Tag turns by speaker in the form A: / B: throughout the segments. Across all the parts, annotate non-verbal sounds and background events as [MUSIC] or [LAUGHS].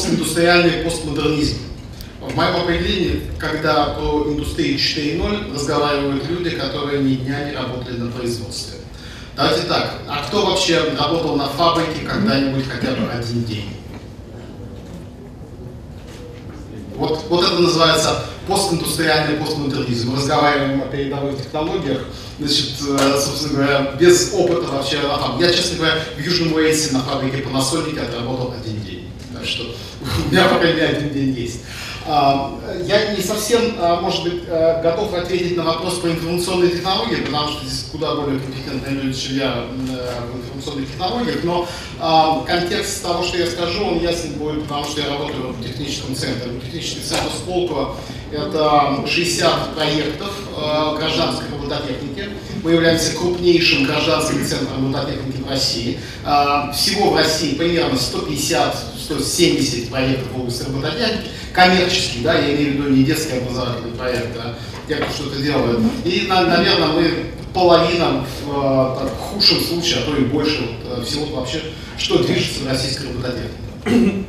A: постиндустриальный постмодернизм. В моем определении, когда про индустрию 4.0 разговаривают люди, которые ни дня не работали на производстве. Давайте так, а кто вообще работал на фабрике когда-нибудь хотя бы один день? Вот, вот это называется постиндустриальный постмодернизм. Мы разговариваем о передовых технологиях, значит, э, собственно говоря, без опыта вообще. Я, честно говоря, в Южном Уэльсе на фабрике Panasonic отработал один день. Так что у меня, по крайней мере, один день есть. А, я не совсем, а, может быть, э, готов ответить на вопрос про информационные технологии, потому что здесь куда более компетентные люди, чем я э, в информационных технологиях, но а, контекст того, что я скажу, он ясен будет, потому что я работаю в техническом центре. Технический центр Сколково – это 60 проектов гражданской робототехники. Мы являемся крупнейшим гражданским центром робототехники в России. Всего в России примерно 150-170 проектов в области робототехники да, я имею в виду не детский образовательный проект, а те, кто что-то делает. И, наверное, мы половина в так, худшем случае, а то и больше вот, э, всего вообще, что движется в российской робототехнике.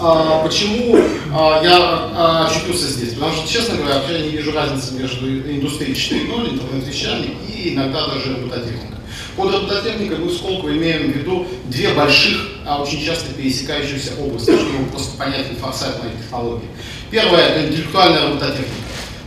A: А, почему а, я а, очутился здесь? Потому что, честно говоря, я не вижу разницы между индустрией 4.0, интернет-вещами и иногда даже робототехникой. Под робототехникой мы в Сколково имеем в виду две больших, а очень часто пересекающиеся области, чтобы просто понять информационные технологии. Первое – это интеллектуальная робототехника.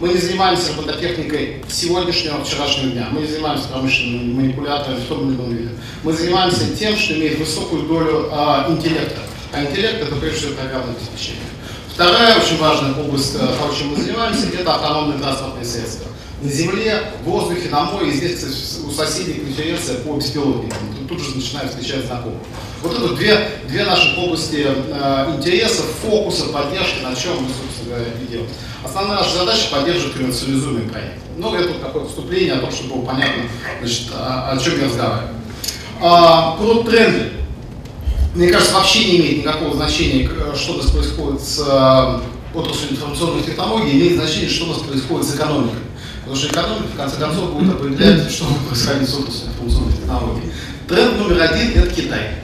A: Мы не занимаемся робототехникой сегодняшнего, вчерашнего дня. Мы не занимаемся промышленными манипуляторами в том или ином. Мы занимаемся тем, что имеет высокую долю а, интеллекта. А интеллект – это прежде всего программное обеспечение. Вторая очень важная область, э, того, чем мы занимаемся, это автономные транспортные средства на земле, в воздухе, на море. И здесь, у соседей конференция по беспилотникам. Тут, тут же начинают встречать знакомых. Вот это две, две наши области э, интересов, фокуса, поддержки, на чем мы, собственно говоря, делаем. Основная наша задача – поддерживать коммерциализуемый проект. Ну, это такое вступление о том, чтобы было понятно, значит, о, о чем я разговариваю. А, про тренды. Мне кажется, вообще не имеет никакого значения, что у нас происходит с э, отраслью информационных технологий, имеет значение, что у нас происходит с экономикой. Потому что экономика, в конце концов, будет определять, что будет происходить с отраслью информационных технологий. Тренд номер один – это Китай.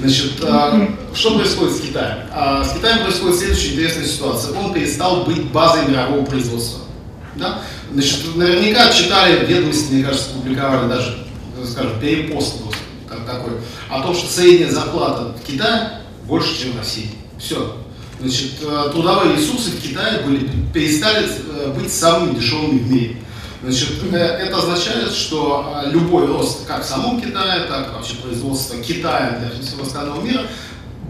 A: Значит, а, что происходит с Китаем? А, с Китаем происходит следующая интересная ситуация. Он перестал быть базой мирового производства. Да? Значит, наверняка читали ведомости, мне кажется, публиковали даже, скажем, перепост такой, о том, что средняя зарплата в Китае больше, чем в России. Все. Значит, э, трудовые ресурсы в Китае были, перестали э, быть самыми дешевыми в мире. Значит, э, это означает, что любой рост как в самом Китае, так и вообще производства Китая для всего остального мира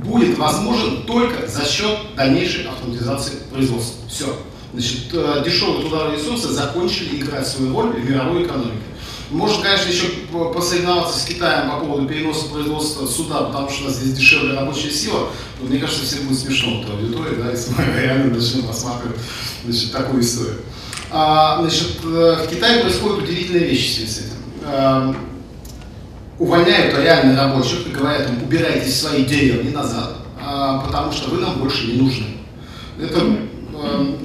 A: будет возможен только за счет дальнейшей автоматизации производства. Все. Значит, дешевые трудовые ресурсы закончили играть свою роль в мировой экономике. Можно, конечно, еще посоревноваться с Китаем по поводу переноса производства сюда, потому что у нас здесь дешевле рабочая сила. Но мне кажется, всем будет смешно в аудитории, да, если мы реально начнем рассматривать значит, такую историю. А, значит, э, в Китае происходят удивительные вещи в связи с этим. А, увольняют реально рабочих и говорят им, убирайтесь свои деревни назад, а, потому что вы нам больше не нужны. Это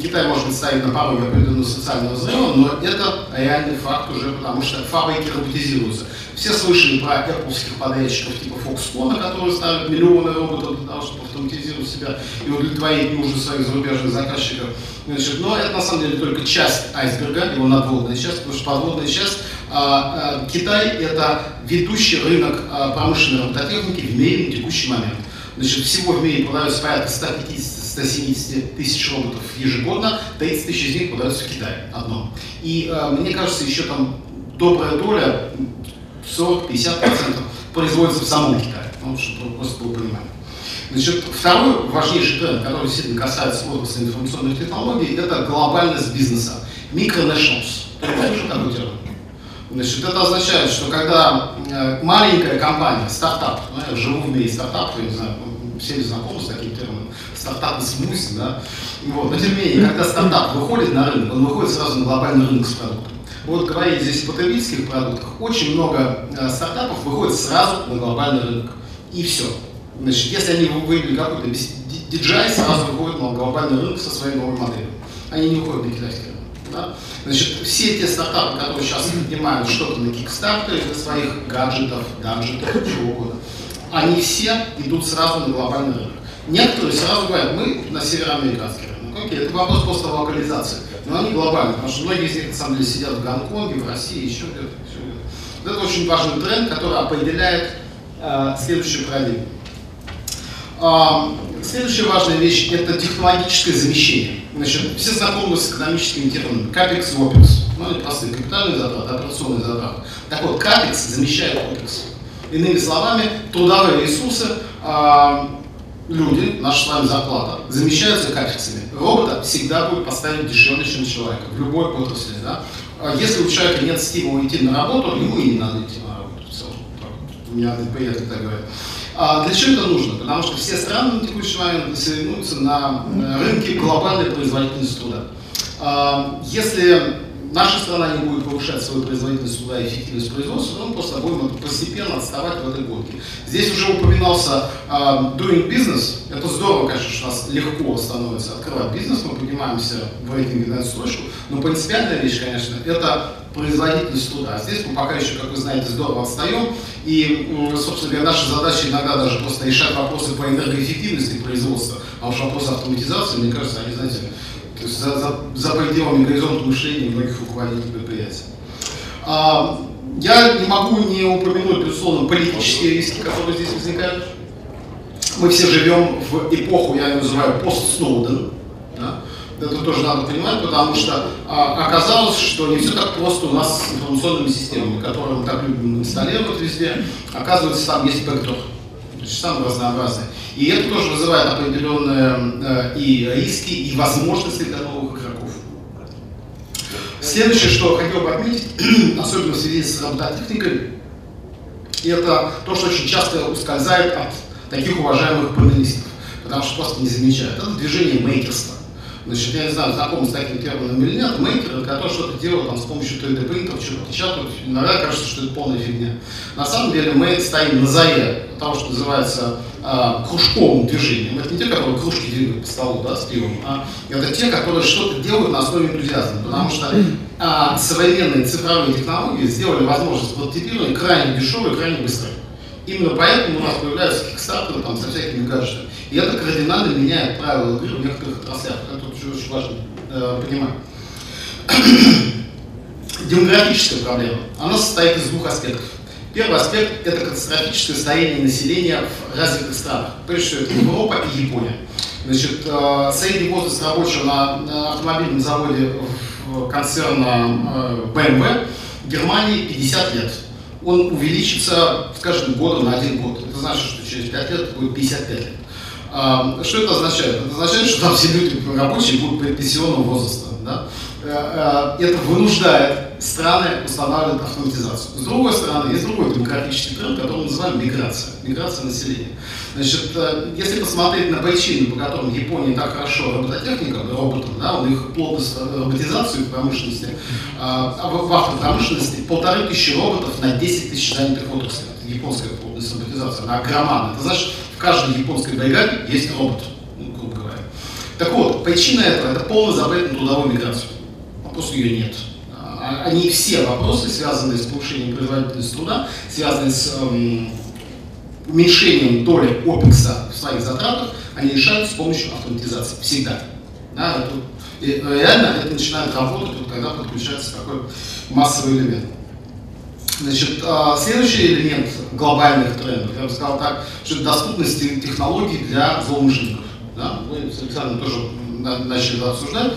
A: Китай может быть стоит на пороге определенного социального взрыва, но это реальный факт уже, потому что фабрики роботизируются. Все слышали про apple подрядчиков типа Foxconn, которые ставят миллионы роботов для того, чтобы автоматизировать себя и удовлетворить нужды своих зарубежных заказчиков. Значит, но это на самом деле только часть айсберга, его надводная часть, потому что подводная часть а, а, Китай это ведущий рынок а, промышленной робототехники в мире на текущий момент. Значит, всего в мире продается порядка 150 170 тысяч роботов ежегодно, 30 тысяч из них продаются в Китае одно. И э, мне кажется, еще там добрая доля, 40-50% производится в самом Китае, ну, чтобы просто было понимание. Значит, второй важнейший тренд, который действительно касается отрасли информационных технологий, это глобальность бизнеса. Micronationals. Что такое термин? Значит, это означает, что когда э, маленькая компания, стартап, ну, я живу в мире стартапов, я не знаю, все знакомы с таким термином, стартап смузи, да, вот. но тем не менее, когда стартап выходит на рынок, он выходит сразу на глобальный рынок с продуктом. Вот говорить здесь о потребительских продуктах, очень много э, стартапов выходит сразу на глобальный рынок. И все. Значит, если они вывели какой-то DJI, сразу выходят на глобальный рынок со своей новой моделью. Они не выходят на китайский. Да? Значит, все те стартапы, которые сейчас поднимают что-то на Kickstarter для своих гаджетов, гаджетов, чего угодно, они все идут сразу на глобальный рынок. Некоторые сразу говорят, мы на североамериканский рынок. Окей, это вопрос просто локализации. Но они глобальные, потому что многие из них на самом деле сидят в Гонконге, в России, еще где-то. Где это очень важный тренд, который определяет э, следующую парадигму. Э, следующая важная вещь – это технологическое замещение. Значит, все знакомы с экономическими терминами. CAPEX и OPEX. Ну, это простые капитальные затраты, операционные затраты. Так вот, CAPEX замещает OPEX. Иными словами, трудовые ресурсы э, люди, наша с вами зарплата, замещаются капексами. Робота всегда будет поставить дешевле, чем человека, в любой отрасли. Да? А если у человека нет стимула идти на работу, ему и не надо идти на работу. Все. У меня приятель так говорит. А для чего это нужно? Потому что все страны на текущий момент соревнуются на рынке глобальной производительности труда. А, если наша страна не будет повышать свою производительность труда и эффективность производства, то мы просто будем постепенно отставать в этой гонке. Здесь уже упоминался uh, doing business. Это здорово, конечно, что у нас легко становится открывать бизнес, мы поднимаемся в рейтинге на эту строчку, но принципиальная вещь, конечно, это производительность труда. Здесь мы пока еще, как вы знаете, здорово отстаем, и, собственно говоря, наша задача иногда даже просто решать вопросы по энергоэффективности производства, а уж вопросы автоматизации, мне кажется, они, знаете, то есть за, за, за пределами горизонта мышления многих руководителей предприятий. А, я не могу не упомянуть, безусловно, политические риски, которые здесь возникают. Мы все живем в эпоху, я ее называю, пост-Сноуден. Да? Это тоже надо понимать, потому что а, оказалось, что не все так просто у нас с информационными системами, которые мы так любим инсталлировать везде. Оказывается, там есть бэкдор самые разнообразные. И это тоже вызывает определенные э, и риски, и возможности для новых игроков. Следующее, что хотел бы отметить, [CLEARS THROAT] особенно в связи с робототехникой, это то, что очень часто ускользает от таких уважаемых панелистов, потому что просто не замечают. Это движение мейкерства. Значит, я не знаю, знаком с таким термином или нет, мейкеры, которые что-то делают там, с помощью 3D принтеров, что-то печатают, иногда кажется, что это полная фигня. На самом деле мы стоим на заре того, что называется э, кружковым движением. Это не те, которые кружки двигают по столу да, с пивом, а это те, которые что-то делают на основе энтузиазма. Потому что э, современные цифровые технологии сделали возможность прототипирования крайне дешевой крайне быстрой. Именно поэтому у нас появляются кикстартеры там, со всякими гаджетами. И это кардинально меняет правила игры в некоторых отраслях. Это очень, очень важно э, понимать. [CLEARS THROAT] Демографическая проблема. Она состоит из двух аспектов. Первый аспект – это катастрофическое состояние населения в развитых странах. Прежде всего, это Европа и Япония. Значит, э, средний возраст рабочего на, на автомобильном заводе концерна э, BMW в Германии 50 лет он увеличится с каждым годом на один год. Это значит, что через 5 лет будет 55 лет. А, что это означает? Это означает, что там все люди рабочие будут пенсионного возраста. Да? Э, это вынуждает страны устанавливать автоматизацию. С другой стороны, есть другой демократический тренд, который мы называем миграция. Миграция населения. Значит, э, если посмотреть на причины, по которым Япония так хорошо робототехника, роботом, да, у них плотность роботизации в промышленности, а в автопромышленности полторы тысячи роботов на 10 тысяч занятых отраслей. Это японская плотность роботизации, она громадная. Это значит, в каждой японской бригаде есть робот, ну, грубо говоря. Так вот, причина этого – это полный запрет на трудовую миграцию. Вопроса ее нет. А, они все вопросы, связанные с повышением производительности труда, связанные с эм, уменьшением доли опекса в своих затратах, они решают с помощью автоматизации. Всегда. Да, это, и реально это начинает работать, вот, когда подключается такой массовый элемент. Значит, а, следующий элемент глобальных трендов, я бы сказал так, что это доступность технологий для злоумышленников. Да? Мы с Александром тоже начали обсуждать.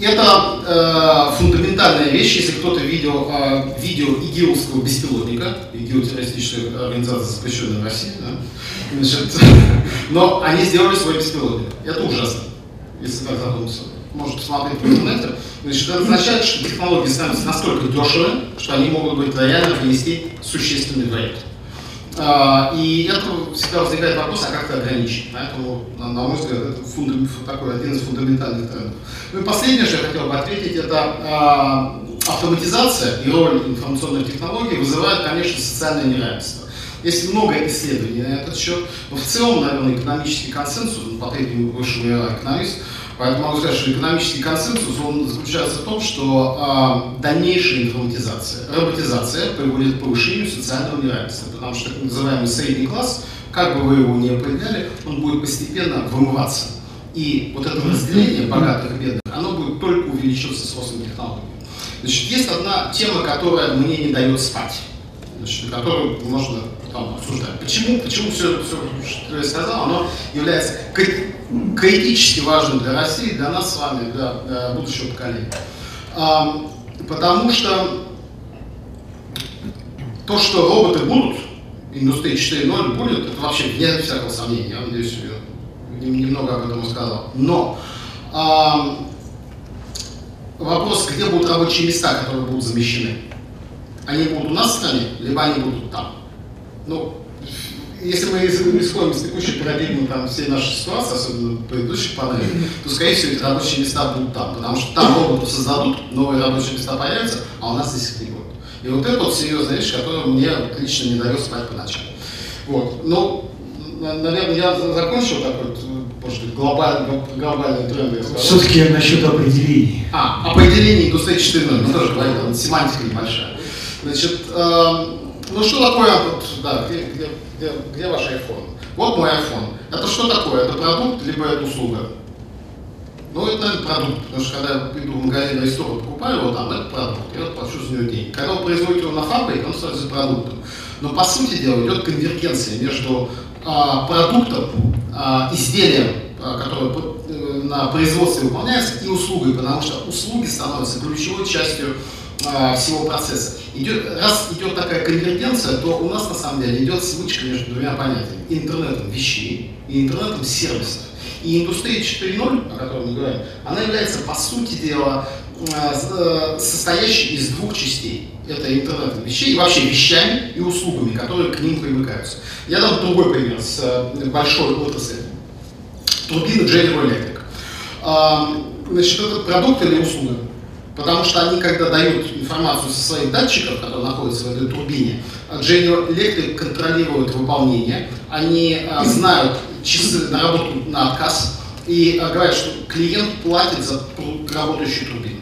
A: Это э, фундаментальная вещь, если кто-то видел э, видео ИГИЛовского беспилотника, ИГИЛ организация, запрещенная в России, да? Значит, [LAUGHS] но они сделали свой беспилотник. Это ужасно, если так задуматься. Можете посмотреть в интернете. Значит, это означает, что технологии становятся настолько дешевые, что они могут быть реально принести существенный вред. А, и это всегда возникает вопрос, а как это ограничить? Поэтому, на, мой взгляд, это фундам, такой один из фундаментальных трендов. Ну и последнее, что я хотел бы ответить, это а, автоматизация и роль информационных технологий вызывает, конечно, социальное неравенство. Есть много исследований на этот счет, но в целом, наверное, экономический консенсус, по требованию высшего экономиста, Поэтому могу сказать, что экономический консенсус он заключается в том, что э, дальнейшая информатизация, роботизация приводит к повышению социального неравенства, потому что так называемый средний класс как бы вы его ни определяли, он будет постепенно вымываться. И вот это разделение богатых и бедных, оно будет только увеличиваться с ростом технологий. Значит, есть одна тема, которая мне не дает спать, значит, которую можно там, обсуждать. Почему, почему все, все, что я сказал, оно является критически важным для России, для нас с вами, для, для будущего поколения. А, потому что то, что роботы будут, индустрия 4.0 будет, это вообще вне всякого сомнения. Я надеюсь, я немного об этом сказал. Но а, вопрос, где будут рабочие места, которые будут замещены? Они будут у нас в стране, либо они будут там. Ну, если мы исходим из текущей парадигмы там, всей нашей ситуации, особенно предыдущих панелей, то, скорее всего, эти рабочие места будут там, потому что там роботы создадут, новые рабочие места появятся, а у нас здесь их не будет. И вот это вот серьезная вещь, которая мне лично не дает спать по ночам. Вот. Ну, наверное, я закончил такой, может быть, глобальный, глобальный тренд.
B: Все-таки насчет определений.
A: А, определение индустрии 4.0, мы тоже говорили, семантика небольшая. Значит, э, ну что такое, вот, да, где, где, где, где ваш iPhone? Вот мой iPhone. Это что такое? Это продукт, либо это услуга? Ну, это, продукт, потому что когда я иду в магазин стор, покупаю его там, это продукт, я плачу за него деньги. Когда вы производите его на фабрике, он становится продуктом. Но, по сути дела, идет конвергенция между а, продуктом, а, изделием, а, которое э, на производстве выполняется, и услугой, потому что услуги становятся ключевой частью всего процесса. Идет, раз идет такая конвергенция, то у нас на самом деле идет смычка между двумя понятиями. Интернетом вещей и интернетом сервисов. И индустрия 4.0, о которой мы говорим, она является, по сути дела, э, э, состоящей из двух частей. Это интернет вещей, и вообще вещами и услугами, которые к ним примыкаются. Я дам другой пример с э, большой отрасли. Турбины General Electric. Значит, это продукт или услуга? Потому что они, когда дают информацию со своих датчиков, которые находятся в этой турбине, General Electric контролирует выполнение, они знают часы на работу на отказ и говорят, что клиент платит за работающую турбину.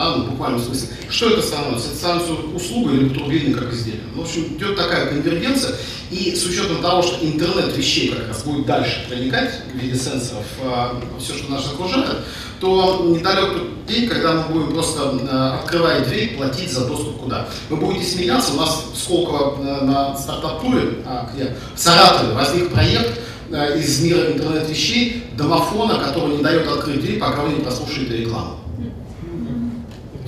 A: Да, ну, в смысле. Что это становится? Это становится услугой или турбиной как изделие. Ну, в общем, идет такая конвергенция, и с учетом того, что интернет вещей как раз будет дальше проникать в виде сенсоров, а, все, что нас окружает, то недалек тот день, когда мы будем просто, а, открывая дверь, платить за доступ куда. Вы будете смеяться, у нас в Сколково а, на стартап-туре, где в Саратове возник проект, из мира интернет-вещей домофона, который не дает открыть дверь, пока вы не послушаете рекламу.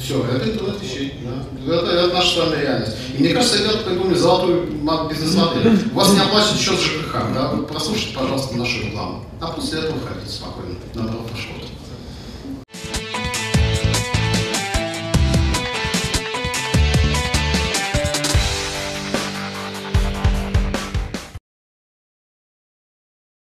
A: Все, это интернет-вещей. Да. Это, это наша с вами реальность. И мне кажется, ребята придумали золотую бизнес-модель. У вас не оплачен счет ЖКХ, да? Вы прослушайте, пожалуйста, нашу рекламу. А после этого ходите спокойно на правопошкод.